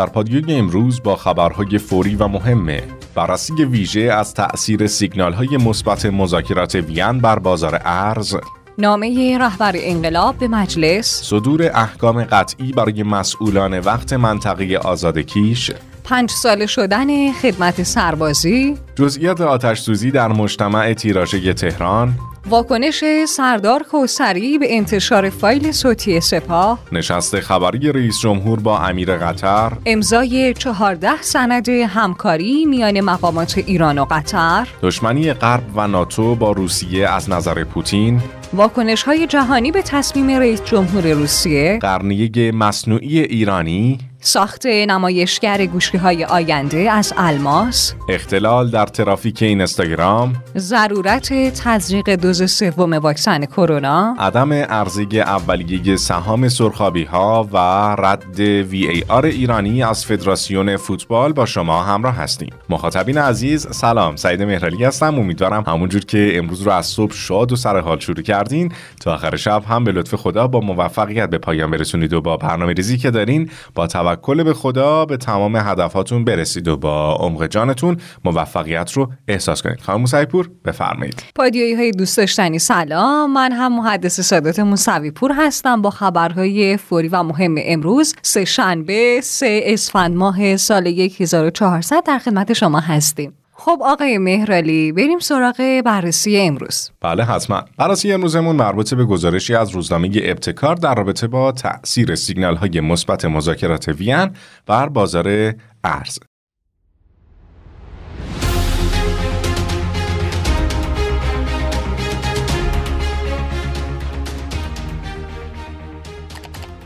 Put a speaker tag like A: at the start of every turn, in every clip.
A: در پادیوی امروز با خبرهای فوری و مهمه. بررسی ویژه از تأثیر سیگنال های مثبت مذاکرات وین بر بازار ارز.
B: نامه رهبر انقلاب به مجلس.
A: صدور احکام قطعی برای مسئولان وقت منطقه آزاد کیش.
B: پنج ساله شدن خدمت سربازی.
A: جزئیات آتش سوزی در مجتمع تیراژه تهران.
B: واکنش سردار کوسری به انتشار فایل صوتی سپاه.
A: نشست خبری رئیس جمهور با امیر قطر.
B: امضای چهارده سند همکاری میان مقامات ایران و قطر.
A: دشمنی غرب و ناتو با روسیه از نظر پوتین.
B: واکنش های جهانی به تصمیم رئیس جمهور روسیه.
A: قرنیه مصنوعی ایرانی.
B: ساخت نمایشگر گوشی های آینده از الماس
A: اختلال در ترافیک اینستاگرام.
B: ضرورت تزریق دوز سوم واکسن کرونا.
A: عدم ارزی اولیه سهام سرخابی ها و رد وی ای آر ایرانی از فدراسیون فوتبال با شما همراه هستیم. مخاطبین عزیز سلام. سعید مهرالی هستم. امیدوارم همونجور که امروز رو از صبح شاد و سر حال شروع کردین تا آخر شب هم به لطف خدا با موفقیت به پایان برسونید و با برنامه ریزی که دارین با توکل به خدا به تمام هدفاتون برسید و با عمق جانتون موفقیت رو احساس کنید. خانم موسوی پور بفرمایید.
B: پادیایی های دوست داشتنی سلام. من هم محدث سادات موسوی پور هستم با خبرهای فوری و مهم امروز. سه شنبه سه اسفند ماه سال 1400 در خدمت شما هستیم. خب آقای مهرالی بریم سراغ بررسی امروز.
A: بله حتما. بررسی امروزمون مربوط به گزارشی از روزنامه ابتکار در رابطه با تاثیر سیگنال های مثبت مذاکرات وین بر بازار ارز.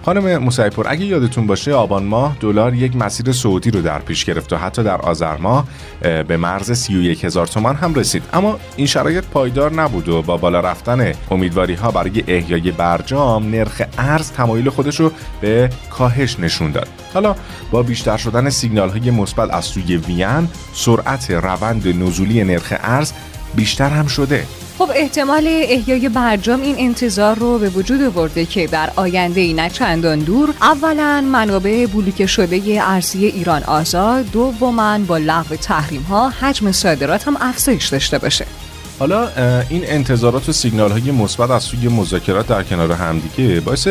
A: خانم موسیپور اگه یادتون باشه آبان ماه دلار یک مسیر صعودی رو در پیش گرفت و حتی در آذر ماه به مرز 31 هزار تومان هم رسید. اما این شرایط پایدار نبود و با بالا رفتن امیدواری ها برای احیای برجام نرخ ارز تمایل خودش رو به کاهش نشون داد. حالا با بیشتر شدن سیگنال های مثبت از سوی وین سرعت روند نزولی نرخ ارز بیشتر هم شده.
B: خب احتمال احیای برجام این انتظار رو به وجود آورده که در آینده ای نه چندان دور اولا منابع بلوکه شده ارزی ایران آزاد دوما با لغو تحریم ها حجم صادرات هم افزایش داشته باشه.
A: حالا این انتظارات و سیگنال های مثبت از سوی مذاکرات در کنار همدیگه باعث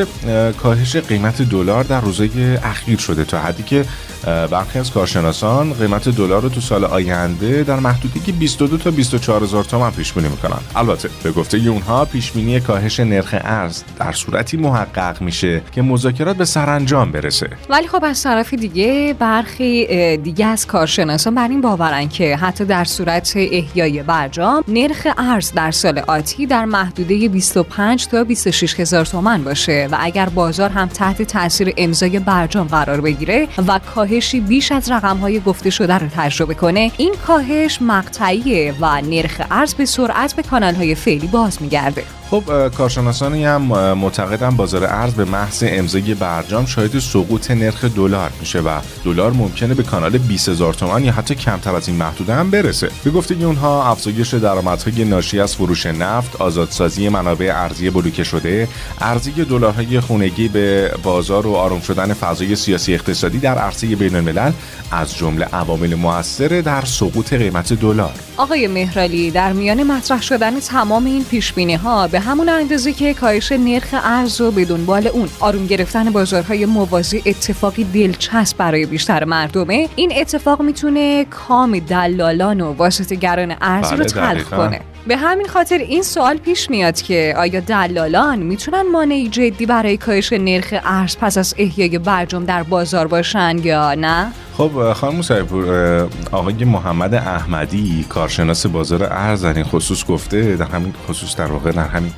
A: کاهش قیمت دلار در روزهای اخیر شده تا حدی که برخی از کارشناسان قیمت دلار رو تو سال آینده در محدوده 22 تا 24 هزار تومان پیش بینی می‌کنن. البته به گفته اونها پیش بینی کاهش نرخ ارز در صورتی محقق میشه که مذاکرات به سرانجام برسه.
B: ولی خب از طرف دیگه برخی دیگه از کارشناسان بر این باورن که حتی در صورت احیای برجام نرخ ارز در سال آتی در محدوده 25 تا 26 هزار تومان باشه و اگر بازار هم تحت تاثیر امضای برجام قرار بگیره و کاهشی بیش از رقمهای گفته شده رو تجربه کنه این کاهش مقطعیه و نرخ ارز به سرعت به کانالهای فعلی باز میگرده.
A: خب کارشناسانی هم معتقدن بازار ارز به محض امضای برجام شاهد سقوط نرخ دلار میشه و دلار ممکنه به کانال 20 هزار تومان یا حتی کمتر از این محدوده هم برسه. به گفته اونها افزایش درآمدهای ناشی از فروش نفت آزادسازی منابع ارزی بلوکه شده ارزی دلارهای خونگی به بازار و آرام شدن فضای سیاسی اقتصادی در عرصه بین الملل از جمله عوامل موثر در سقوط قیمت دلار.
B: آقای مهرالی در میان مطرح شدن تمام این پیش ها به همون اندازه که کاهش نرخ ارز و به دنبال اون. آروم گرفتن بازارهای موازی اتفاقی دلچسب برای بیشتر مردمه. این اتفاق می‌تونه کام دلالان و واسطه‌گران ارز رو
A: بله،
B: تلخ
A: دقیقاً.
B: کنه. به همین خاطر این سوال پیش میاد که آیا دلالان می‌تونن مانعی جدی برای کاهش نرخ ارز پس از احیای برجام در بازار باشن یا نه؟
A: خب خانم موسیپور آقای محمد احمدی کارشناس بازار ارز در این خصوص گفته در همین خصوص در واقع در همین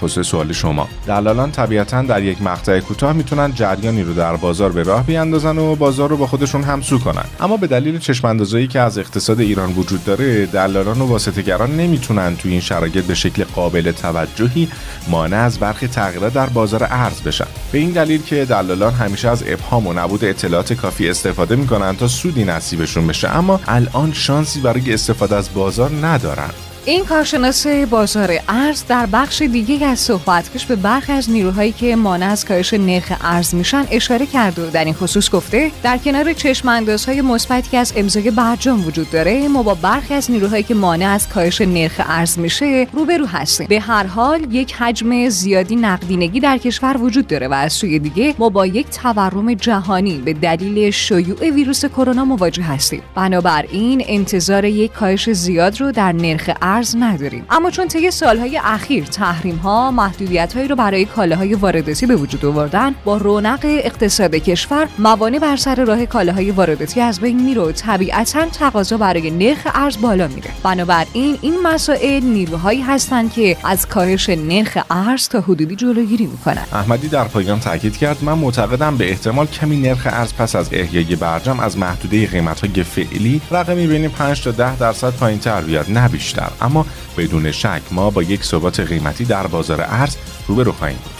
A: خصوص سوال شما. دلالان طبیعتا در یک مقطع کوتاه می‌تونن جریانی رو در بازار به راه بیاندازن و بازار رو با خودشون همسو کنن. اما به دلیل چشم که از اقتصاد ایران وجود داره دلالان و واسطه‌گران نمی‌تونن توی این شرایط به شکل قابل توجهی مانع از برخی تغییرات در بازار ارز بشن. به این دلیل که دلالان همیشه از ابهام و نبود اطلاعات کافی استفاده می‌کنن تا سودی نصیبشون بشه. اما الان شانسی برای استفاده از بازار ندارن.
B: این کارشناس بازار ارز در بخش دیگه از صحبتش به برخی از نیروهایی که مانع از کاهش نرخ ارز میشن اشاره کرده و در این خصوص گفته در کنار چشم اندازهای مثبتی که از امضای برجام وجود داره ما با برخی از نیروهایی که مانع از کاهش نرخ ارز میشه روبرو هستیم. به هر حال یک حجم زیادی نقدینگی در کشور وجود داره و از سوی دیگه ما با یک تورم جهانی به دلیل شیوع ویروس کرونا مواجه هستیم. بنابراین انتظار یک کاهش زیاد رو در نرخ ارز نداریم. اما چون طی سالهای اخیر تحریم ها محدودیت هایی رو برای کالاهای وارداتی به وجود آوردن با رونق اقتصاد کشور موانع بر سر راه کالاهای وارداتی از بین میره و طبیعتا تقاضا برای نرخ ارز بالا میره. بنابراین این مسائل نیروهایی هستند که از کاهش نرخ ارز تا حدودی جلوگیری می‌کنن
A: احمدی در پایان تاکید کرد من معتقدم به احتمال کمی نرخ ارز پس از احیای برجام از محدوده قیمت های فعلی رقمی بین 5 تا 10 درصد پایین تر بیاد نه بیشتر. اما بدون شک ما با یک ثبات قیمتی در بازار ارز روبرو خواهیم بود.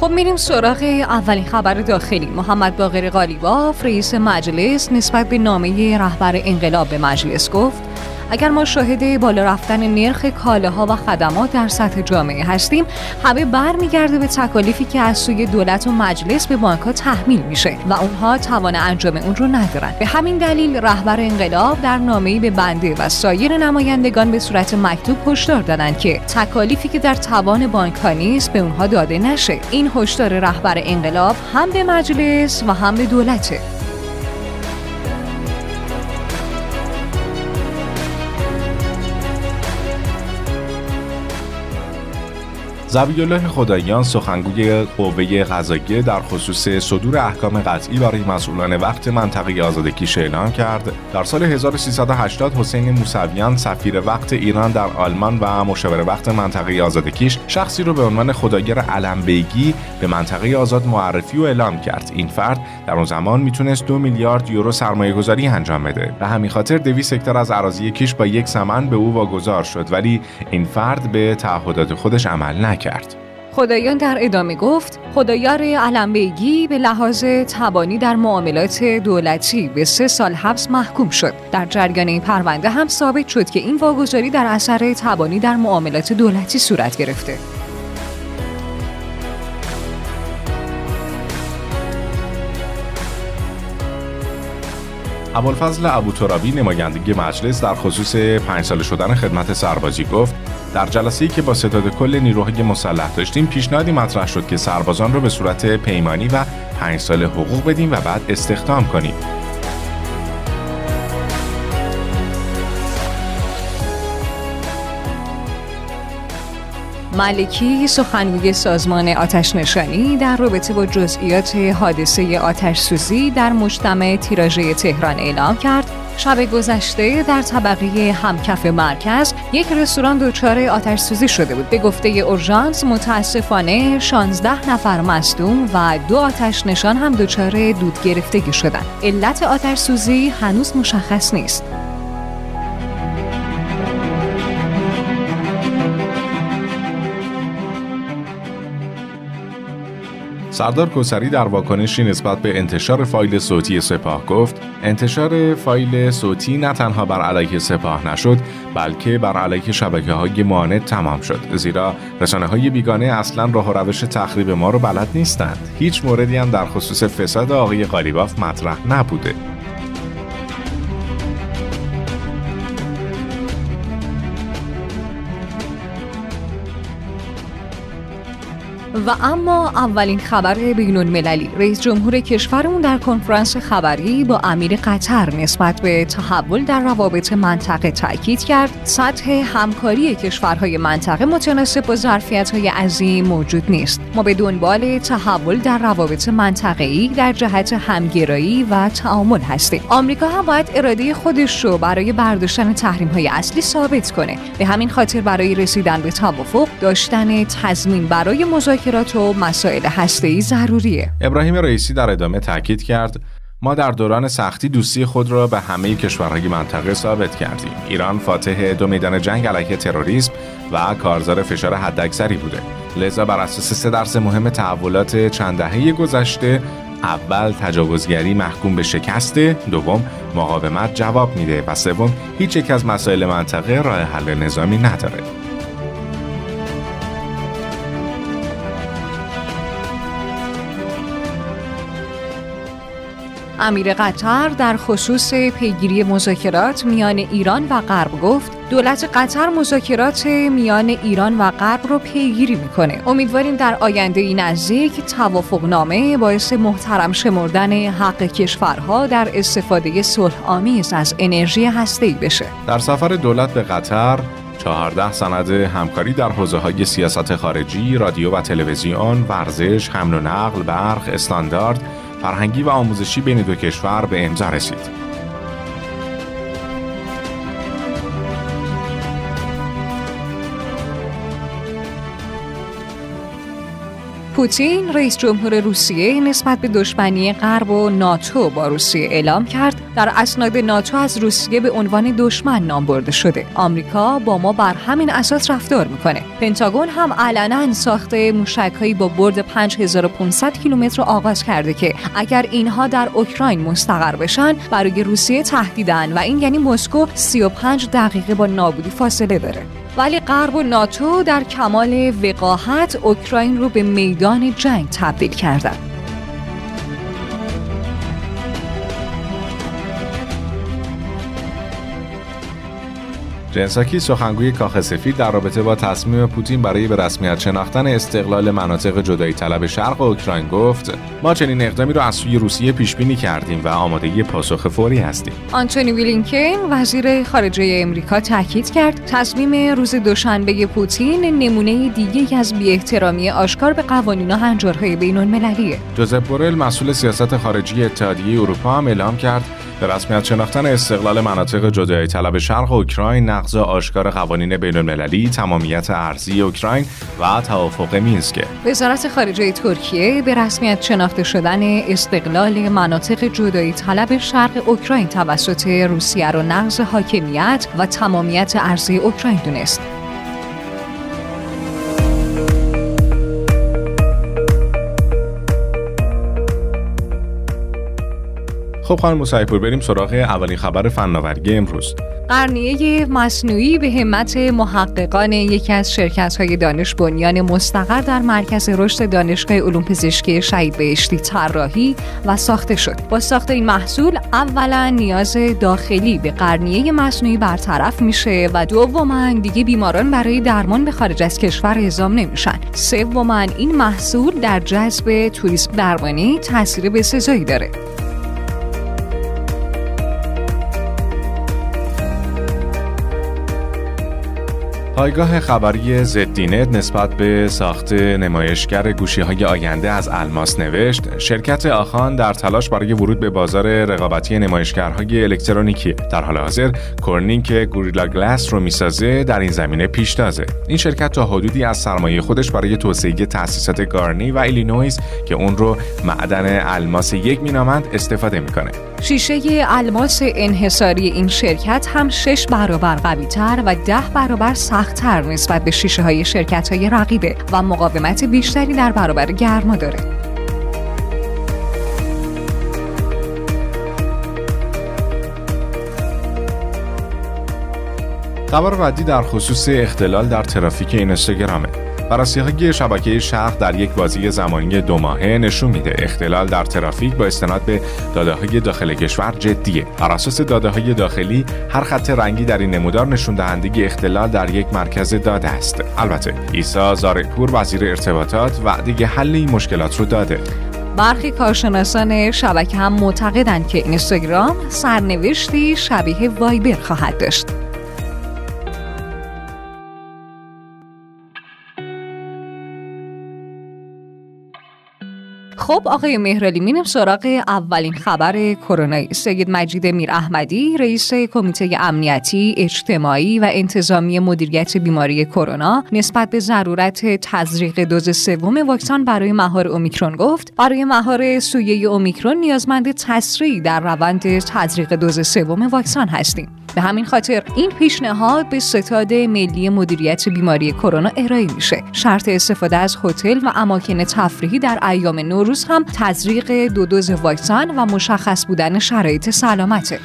B: خب میریم سراغ اولین خبر داخلی. محمد باقر قالیباف رئیس مجلس نسبت به نامه رهبر انقلاب به مجلس گفت اگر ما شاهد بالا رفتن نرخ کالاها و خدمات در سطح جامعه هستیم همه برمیگرده به تکالیفی که از سوی دولت و مجلس به بانکها تحمیل میشه و اونها توان انجام اون رو ندارن. به همین دلیل رهبر انقلاب در نامه‌ای به بنده و سایر نمایندگان به صورت مکتوب هشدار دادند که تکالیفی که در توان بانک نیست به اونها داده نشه. این هشدار رهبر انقلاب هم به مجلس و هم به دولته.
A: زبی الله خداییان سخنگوی قوه قضاییه در خصوص صدور احکام قطعی برای مسئولان وقت منطقه آزادکیش اعلام کرد. در سال 1380 حسین موسویان سفیر وقت ایران در آلمان و مشاور وقت منطقه آزادکیش شخصی رو به عنوان خداگر علمبیگی به منطقه آزاد معرفی و اعلام کرد. این فرد در اون زمان می‌تونست دو میلیارد یورو سرمایه گذاری انجام بده. به همین خاطر دوی هکتار از اراضی کیش با یک سمن به او واگذار شد ولی این فرد به تعهدات خودش عمل نکرد. کرد.
B: خدایان در ادامه گفت خدایار علمبیگی به لحاظ تبانی در معاملات دولتی به سه سال حبس محکوم شد در جریان این پرونده هم ثابت شد که این واگذاری در اثر تبانی در معاملات دولتی صورت گرفته
A: ابوالفضل ابوترابی نمایندگی مجلس در خصوص پنج ساله شدن خدمت سربازی گفت در جلسه‌ای که با ستاد کل نیروهای مسلح داشتیم پیشنهادی مطرح شد که سربازان را به صورت پیمانی و پنج سال حقوق بدیم و بعد استخدام کنیم.
B: ملکی سخنگوی سازمان آتش نشانی در رابطه با جزئیات حادثه آتش سوزی در مجتمع تیراژه تهران اعلام کرد. شب گذشته در طبقه همکف مرکز یک رستوران دچار آتش سوزی شده بود. به گفته اورژانس متاسفانه 16 نفر مصدوم و دو آتش نشان هم دچار دود گرفتگی شدند. علت آتش سوزی هنوز مشخص نیست.
A: سردار کوسری در واکنشی نسبت به انتشار فایل صوتی سپاه گفت انتشار فایل صوتی نه تنها بر علیه سپاه نشد بلکه بر علیه شبکه های معاند تمام شد. زیرا رسانه های بیگانه اصلا راه و روش تخریب ما رو بلد نیستند. هیچ موردی هم در خصوص فساد آقای قالیباف مطرح نبوده.
B: و اما اولین خبر بین المللی رئیس جمهور کشورمون در کنفرانس خبری با امیر قطر نسبت به تحول در روابط منطقه تاکید کرد. سطح همکاری کشورهای منطقه متناسب با ظرفیت‌های عظیم موجود نیست. ما به دنبال تحول در روابط منطقه‌ای در جهت همگرایی و تعامل هستیم. آمریکا هم باید اراده خودش رو برای برداشتن تحریم‌های اصلی ثابت کنه. به همین خاطر برای رسیدن به توافق داشتن تضمین برای مذاکره مذاکرات و مسائل هسته‌ای ضروریه.
A: ابراهیم رئیسی در ادامه تاکید کرد ما در دوران سختی دوستی خود را به همه کشورهای منطقه ثابت کردیم. ایران فاتح دو میدان جنگ علیه تروریسم و کارزار فشار حداکثری بوده. لذا بر اساس سه درس مهم تحولات چند دهه گذشته اول تجاوزگری محکوم به شکسته دوم مقاومت جواب میده و سوم هیچ یک از مسائل منطقه راه حل نظامی نداره
B: امیر قطر در خصوص پیگیری مذاکرات میان ایران و غرب گفت دولت قطر مذاکرات میان ایران و غرب رو پیگیری می‌کنه. امیدواریم در آینده نزدیک توافق نامه باعث محترم شمردن حق کشورها در استفاده صلح آمیز از انرژی هسته‌ای بشه.
A: در سفر دولت به قطر 14 سند همکاری در حوزه های سیاست خارجی، رادیو و تلویزیون، ورزش، حمل و نقل، برق، استاندارد، فرهنگی و آموزشی بین دو کشور به امضا رسید.
B: پوتین رئیس جمهور روسیه نسبت به دشمنی غرب و ناتو با روسیه اعلام کرد. در اسناد ناتو از روسیه به عنوان دشمن نام برده شده. آمریکا با ما بر همین اساس رفتار می‌کنه. پنتاگون هم علنا ساخته موشکهایی با برد 5500 کیلومتر آغاز کرده که اگر اینها در اوکراین مستقر بشن برای روسیه تهدیدن و این یعنی مسکو 35 دقیقه با نابودی فاصله داره. ولی غرب و ناتو در کمال وقاحت اوکراین رو به میدان جنگ تبدیل کردند.
A: جنساکی سخنگوی کاخ سفید در رابطه با تصمیم پوتین برای به رسمیت شناختن استقلال مناطق جدایی طلب شرق اوکراین گفت ما چنین اقدامی را از سوی روسیه پیش بینی کردیم و آماده پاسخ فوری هستیم.
B: آنتونی ویلینکن وزیر خارجه امریکا تاکید کرد تصمیم روز دوشنبه پوتین نمونه دیگه از بیاحترامی آشکار به قوانین و هنجارهای بین المللیه
A: جوزپ بورل مسئول سیاست خارجی اتحادیه اروپا هم اعلام کرد به رسمیت شناختن استقلال مناطق جدایی طلب شرق اوکراین نقض آشکار قوانین بین المللی تمامیت ارزی اوکراین و توافق مینسک.
B: وزارت خارجه ترکیه به رسمیت شناخته شدن استقلال مناطق جدایی طلب شرق اوکراین توسط روسیه را نقض حاکمیت و تمامیت ارزی اوکراین دونست.
A: خب خانم مسیحپور بریم سراغ اولین خبر فناوری امروز.
B: قرنیه مصنوعی به همت محققان یکی از شرکت های دانش بنیان مستقر در مرکز رشد دانشگاه علوم پزشکی شهید بهشتی طراحی و ساخته شد. با ساخت این محصول اولا نیاز داخلی به قرنیه مصنوعی برطرف میشه و دوما دیگه بیماران برای درمان به خارج از کشور اعزام نمیشن. سوما این محصول در جذب توریسم درمانی تاثیر بسزایی داره.
A: پایگاه خبری ZDNet نسبت به ساخت نمایشگر گوشی های آینده از الماس نوشت شرکت Akhan در تلاش برای ورود به بازار رقابتی نمایشگرهای الکترونیکی. در حال حاضر Corning که Gorilla Glass رو می‌سازه در این زمینه پیشتازه این شرکت تا حدودی از سرمایه خودش برای توسعه تأسیسات گارنی و ایلینویز که اون رو معدن الماس یک مینامند استفاده می‌کنه.
B: شیشه الماس انحصاری این شرکت هم شش برابر قویتر و ده برابر سختتر نسبت به شیشه های شرکت های رقیبه و مقاومت بیشتری در برابر گرما داره.
A: خبر بعدی در خصوص اختلال در ترافیک اینستاگرامه بررسی شبکه شرق در یک بازی زمانی دو ماهه نشون میده اختلال در ترافیک با استناد به داده های داخل کشور جدیه. بر اساس داده های داخلی هر خط رنگی در این نمودار نشون دهنده اختلال در یک مرکز داده است. البته ایسا زارپور وزیر ارتباطات وعده حل این مشکلات رو داده.
B: برخی کارشناسان شبکه هم معتقدند که اینستاگرام سرنوشتی شبیه وایبر خواهد داشت. خب آقای مهرالی مینم سراغ اولین خبر کرونا سید مجید میر احمدی رئیس کمیته امنیتی اجتماعی و انتظامی مدیریت بیماری کرونا نسبت به ضرورت تزریق دوز سوم واکسن برای مهار اومیکرون گفت. برای مهار سویه اومیکرون نیازمند تسریع در روند تزریق دوز سوم واکسن هستیم. به همین خاطر این پیشنهاد به ستاد ملی مدیریت بیماری کرونا ارائه میشه. شرط استفاده از هتل و اماکن تفریحی در ایام نوروز هم تزریق دو دوز واکسن و مشخص بودن شرایط سلامته.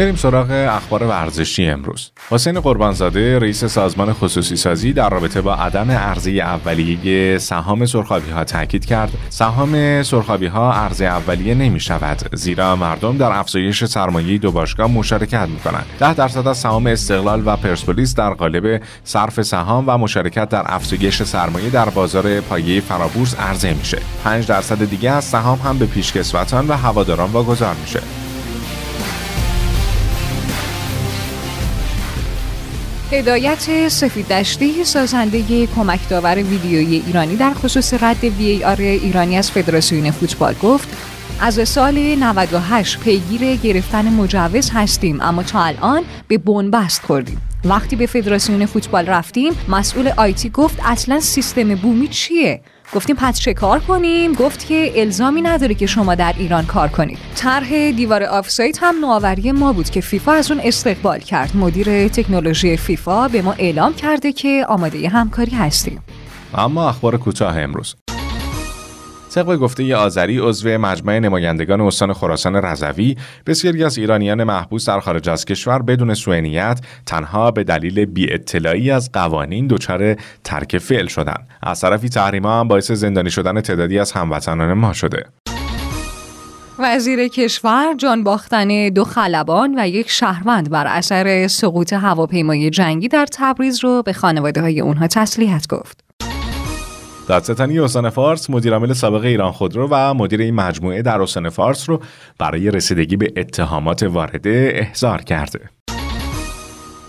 A: بریم سراغ اخبار ورزشی امروز. حسین قربانزاده رئیس سازمان خصوصی سازی در رابطه با عدم عرضه اولیه سهام سرخابی ها تاکید کرد. سهام سرخابی ها عرضه اولیه نمی شود زیرا مردم در افزایش سرمایه دو باشگاه مشارکت می کنند 10 درصد از سهام استقلال و پرسپولیس در قالب صرف سهام و مشارکت در افزایش سرمایه در بازار پایه فرابورس عرضه میشه. 5 درصد دیگه از سهام هم به پیشکسوتان و هواداران واگذار میشه.
B: هدایت سفید دشتی سازنده کمک داور ویدیویی ایرانی در خصوص رد وی آر ایرانی از فدراسیون فوتبال گفت از سال 98 پیگیر گرفتن مجوز هستیم اما تا الان به بنبست خوردیم. وقتی به فدراسیون فوتبال رفتیم مسئول آیتی گفت اصلا سیستم بومی چیه؟ گفتیم پس چه کار کنیم؟ گفت که الزامی نداره که شما در ایران کار کنید. طرح دیوار آفسایت هم نوآوری ما بود که فیفا از اون استقبال کرد. مدیر تکنولوژی فیفا به ما اعلام کرده که آماده همکاری هستیم.
A: اما اخبار کوتاه امروز. طبق گفته آذری عضو مجمع نمایندگان استان خراسان رضوی بسیاری از ایرانیان محبوس در خارج از کشور بدون سوئنیت تنها به دلیل بی اطلاعی از قوانین دچار ترک فعل شدند از طرفی تحریما هم باعث زندانی شدن تعدادی از هموطنان ما شده
B: وزیر کشور جان باختن دو خلبان و یک شهروند بر اثر سقوط هواپیمای جنگی در تبریز رو به خانواده های اونها تسلیت گفت.
A: دادستانی استان فارس مدیرعامل سابق ایران خودرو و مدیر این مجموعه در استان فارس رو برای رسیدگی به اتهامات وارده احضار کرده.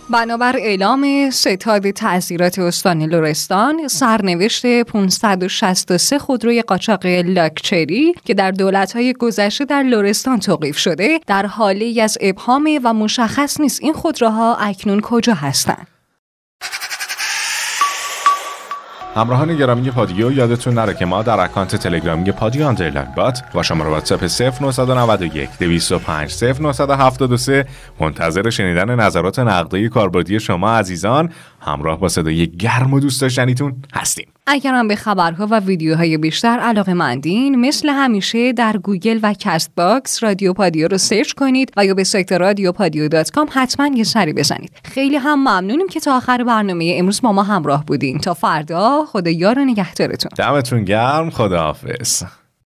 B: بنابر اعلام ستاد تعذیرات استان لرستان سرنوشت 563 خودروی قاچاق لاکچری که در دولت‌های گذشته در لرستان توقیف شده در حالی از ابهام و مشخص نیست این خودروها اکنون کجا هستند.
A: همراهان گرامی پادیو یادتون نره که ما در اکانت تلگرامی پادیو underline bot و شماره واتساپ 0991 205 0973 منتظر شنیدن نظرات نقدی کاربردی شما عزیزان همراه با صدای گرم و دوست داشتنیتون هستیم.
B: اگر هم به خبرها و ویدیوهای بیشتر علاقه مندین مثل همیشه در گوگل و Castbox رادیو پادیو رو search کنید و یا به سایت رادیو پادیو dot com حتما یه سری بزنید. خیلی هم ممنونیم که تا آخر برنامه امروز با ما همراه بودین. تا فردا خدا یار و نگهدارتون.
A: دمتون گرم. خداحافظ.